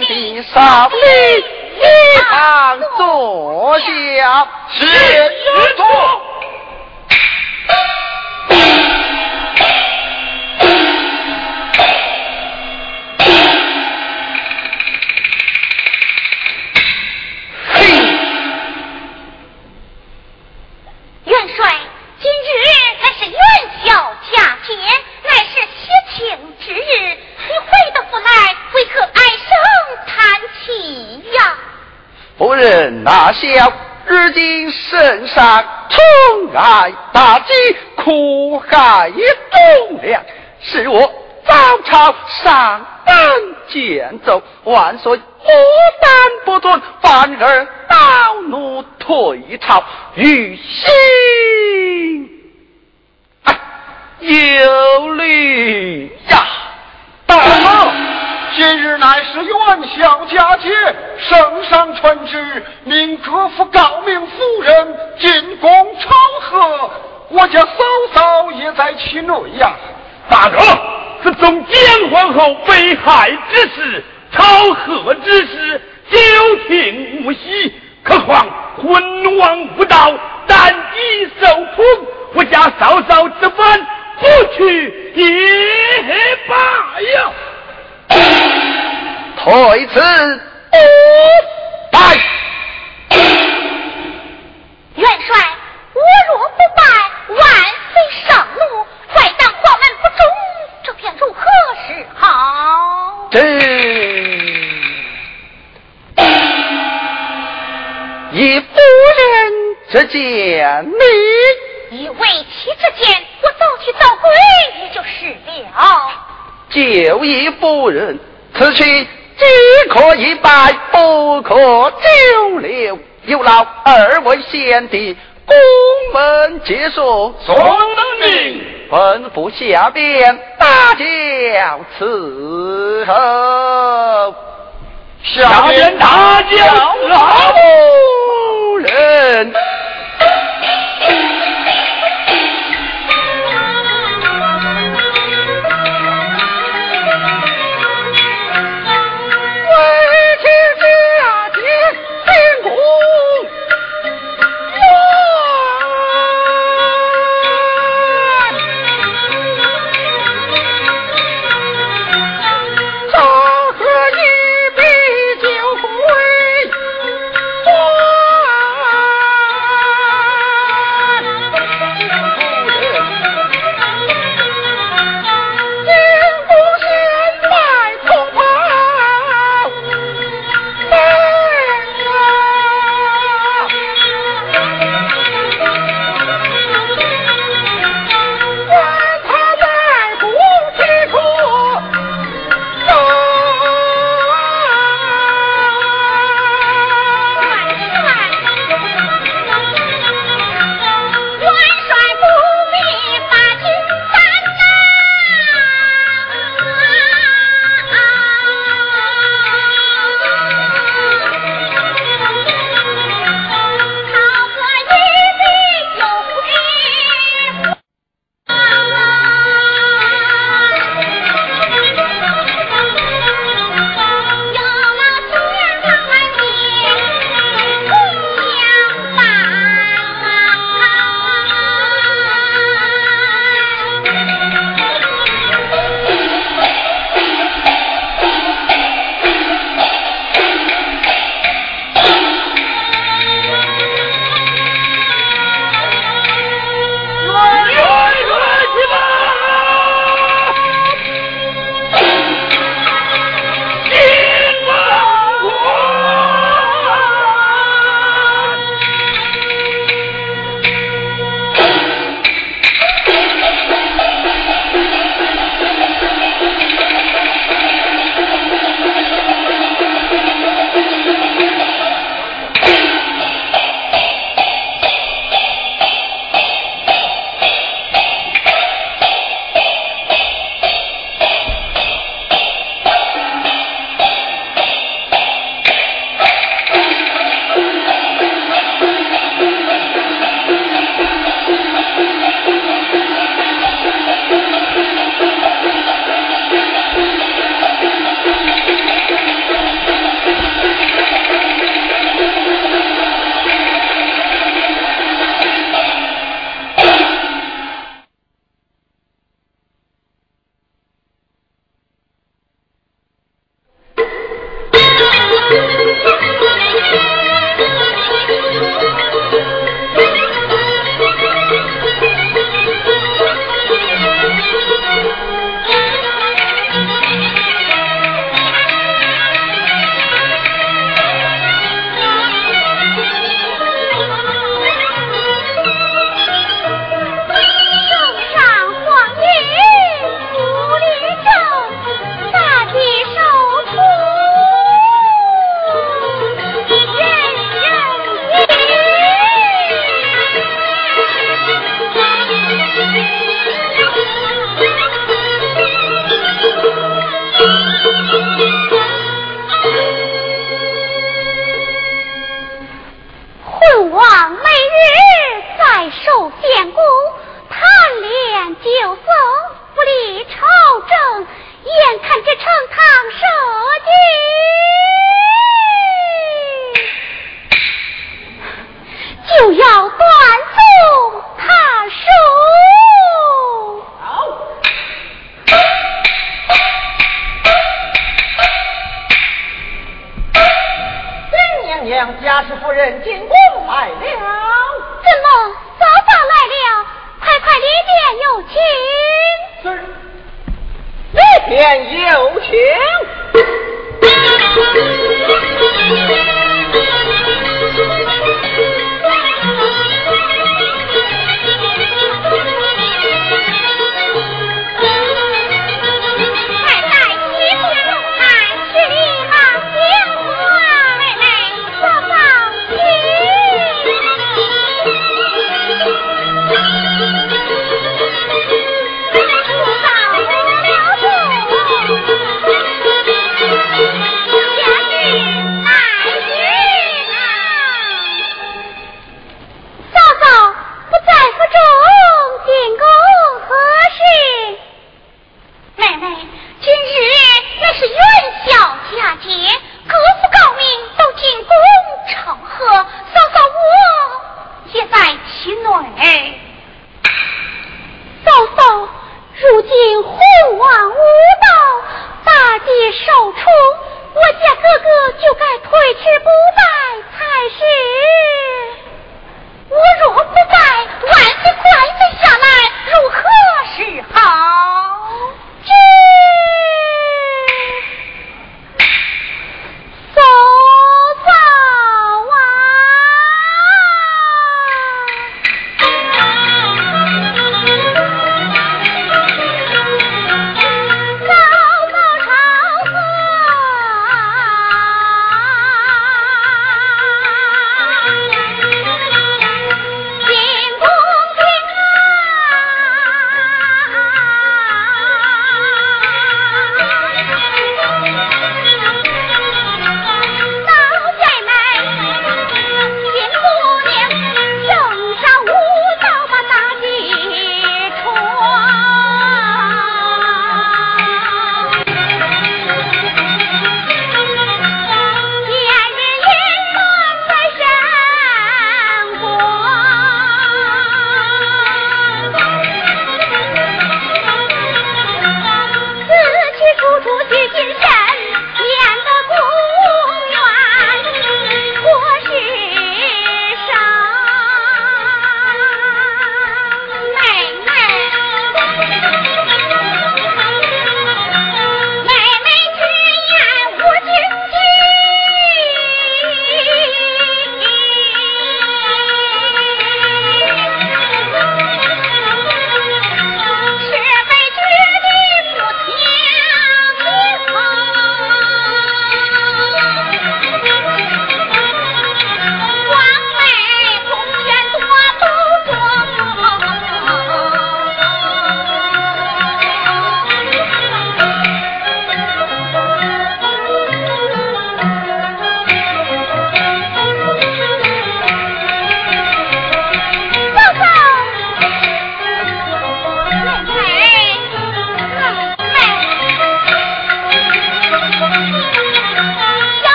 位贤弟上立一旁坐下。谢师徒。笑如今圣上宠爱大计，苦害忠良，是我早朝上单谏奏，万岁不但不准，反而恼怒退朝，于心有虑呀，大王。今日乃是元宵佳节，圣上传旨，命各府诰命夫人进宫朝贺，我家嫂嫂也在其内呀。大哥，是宗姜皇后被害之事，朝贺之事，久听无息。何况昏王无道，单机受宠，我家嫂嫂之番不去也罢呀。退此拜。元帅，我若不拜，万岁上怒，再当皇门不忠，这便如何是好？这以夫人之见，你以为妻之见，我早去早归也就是了。就以夫人此去，只可一拜，不可久留。有劳二位贤弟宫门接送。遵命。吩咐下边大轿伺候。下边大轿老夫人。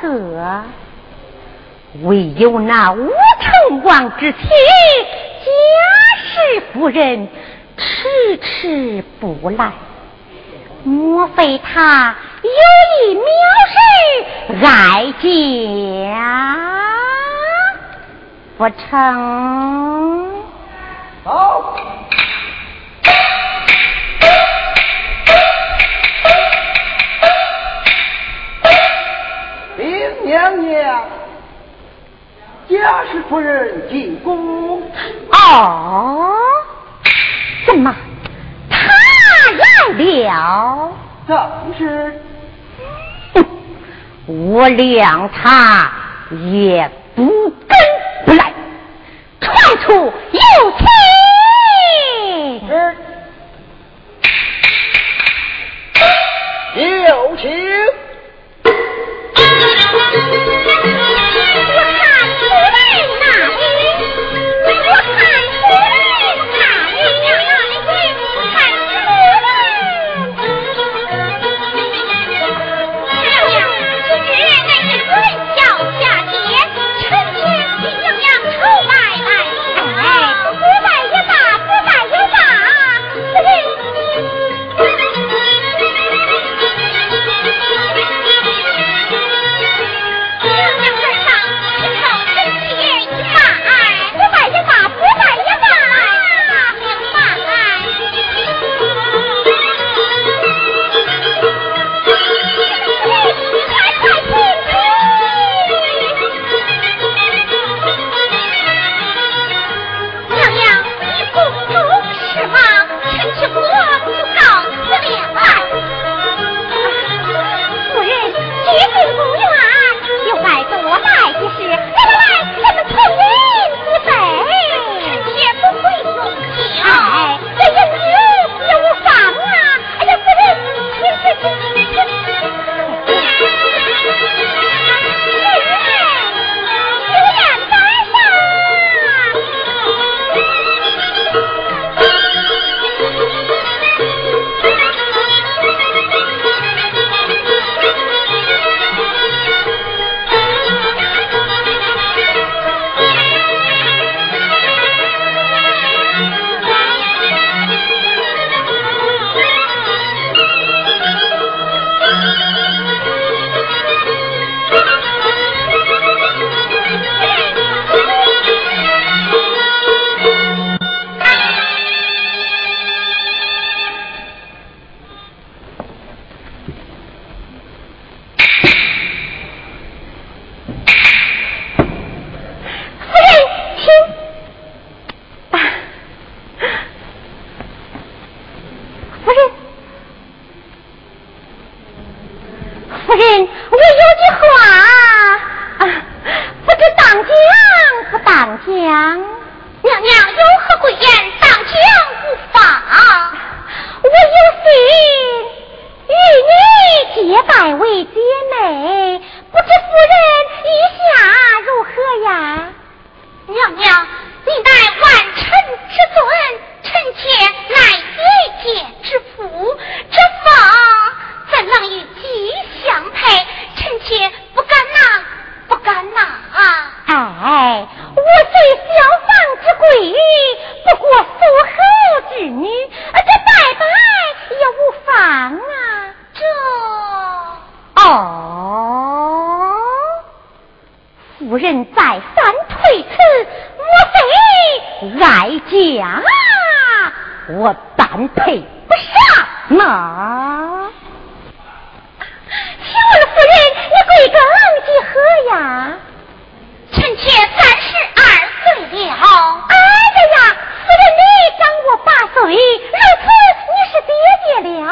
朝贺，唯有那武成王之妻贾氏夫人迟迟不来。莫非他有意藐视哀家？不成？好。娘娘，贾氏夫人进宫。哦，怎么他来？了，正是。我谅他也不跟不来，传出有情。有情。夫人再三推辞，莫非哀家我般配不上吗？请问夫人，你贵庚几何呀？臣妾三十二岁了。哎呀呀，夫人你长我八岁，如此你是爹爹了。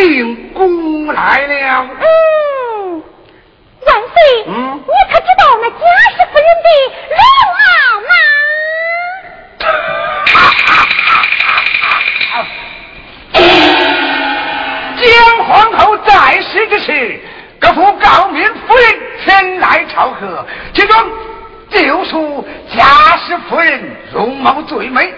令姑来了。嗯，万岁，嗯，你可知道那贾氏夫人的容貌吗？姜皇后在世之时，各府高明夫人前来朝贺，其中就属贾氏夫人容貌最美。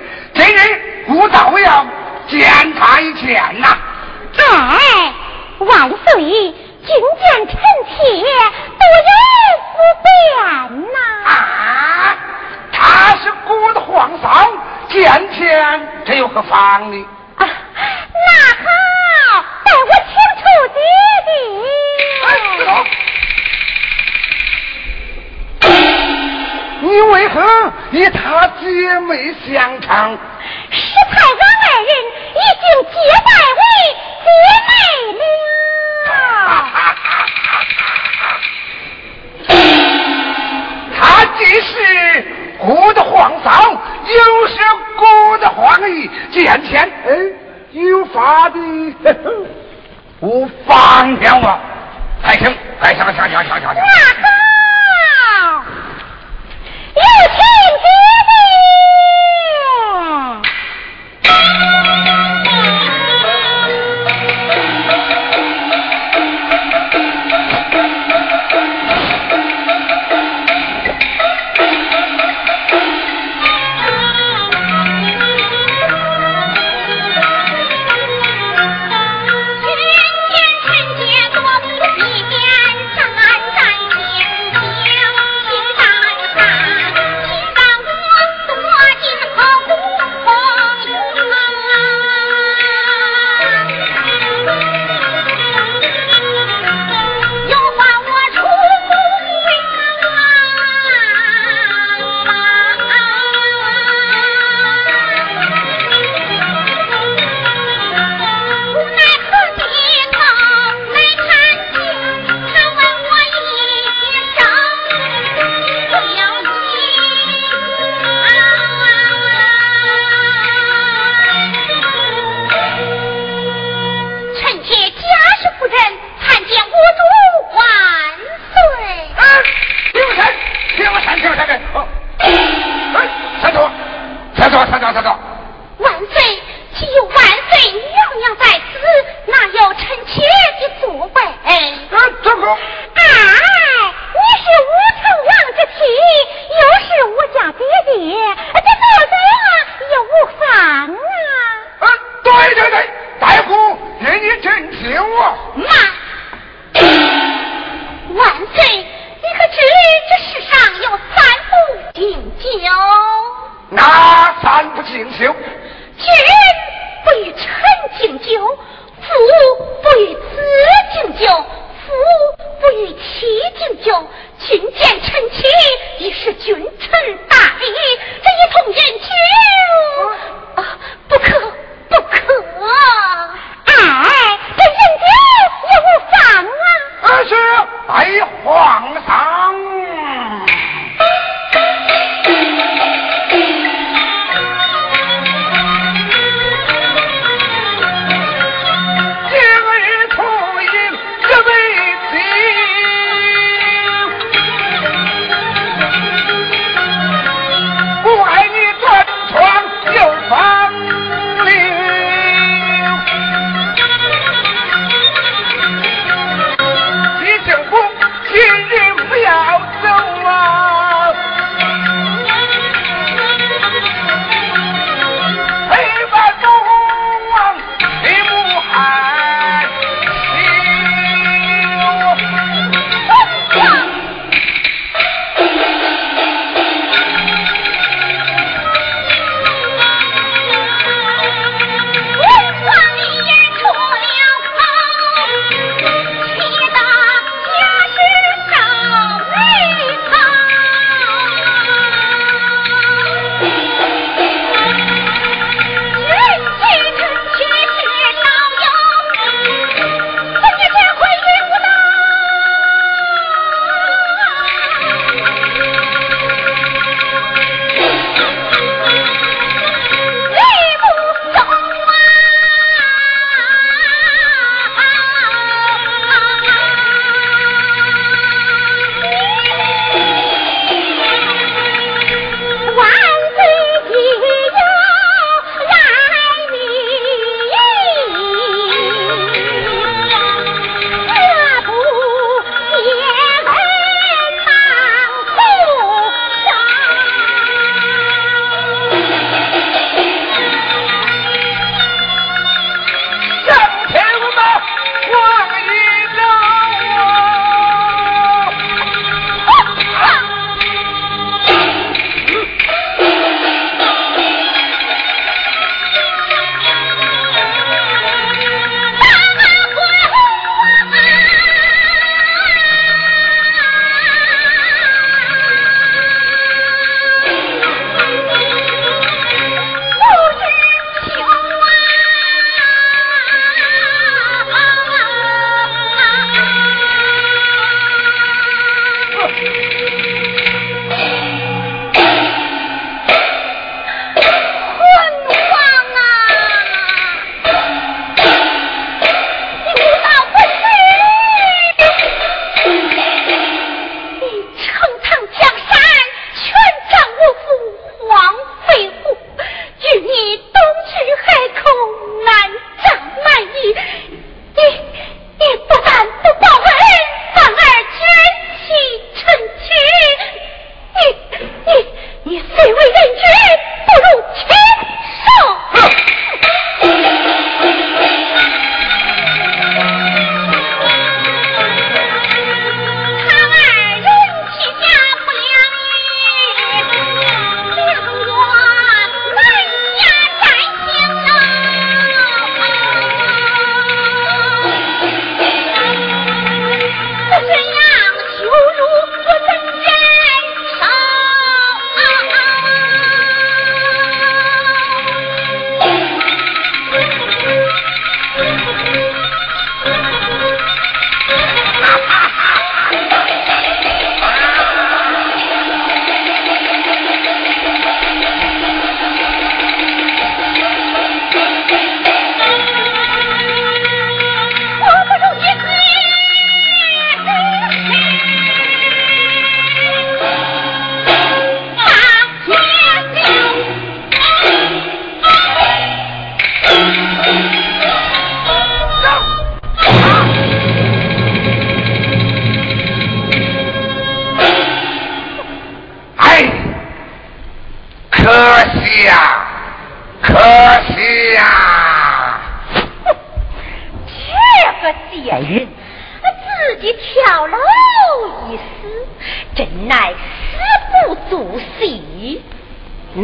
不放掉我还行还行行行行行行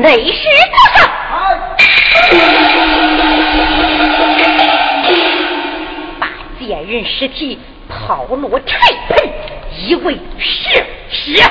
没事，做？把贱人尸体抛落柴盆，以为是是。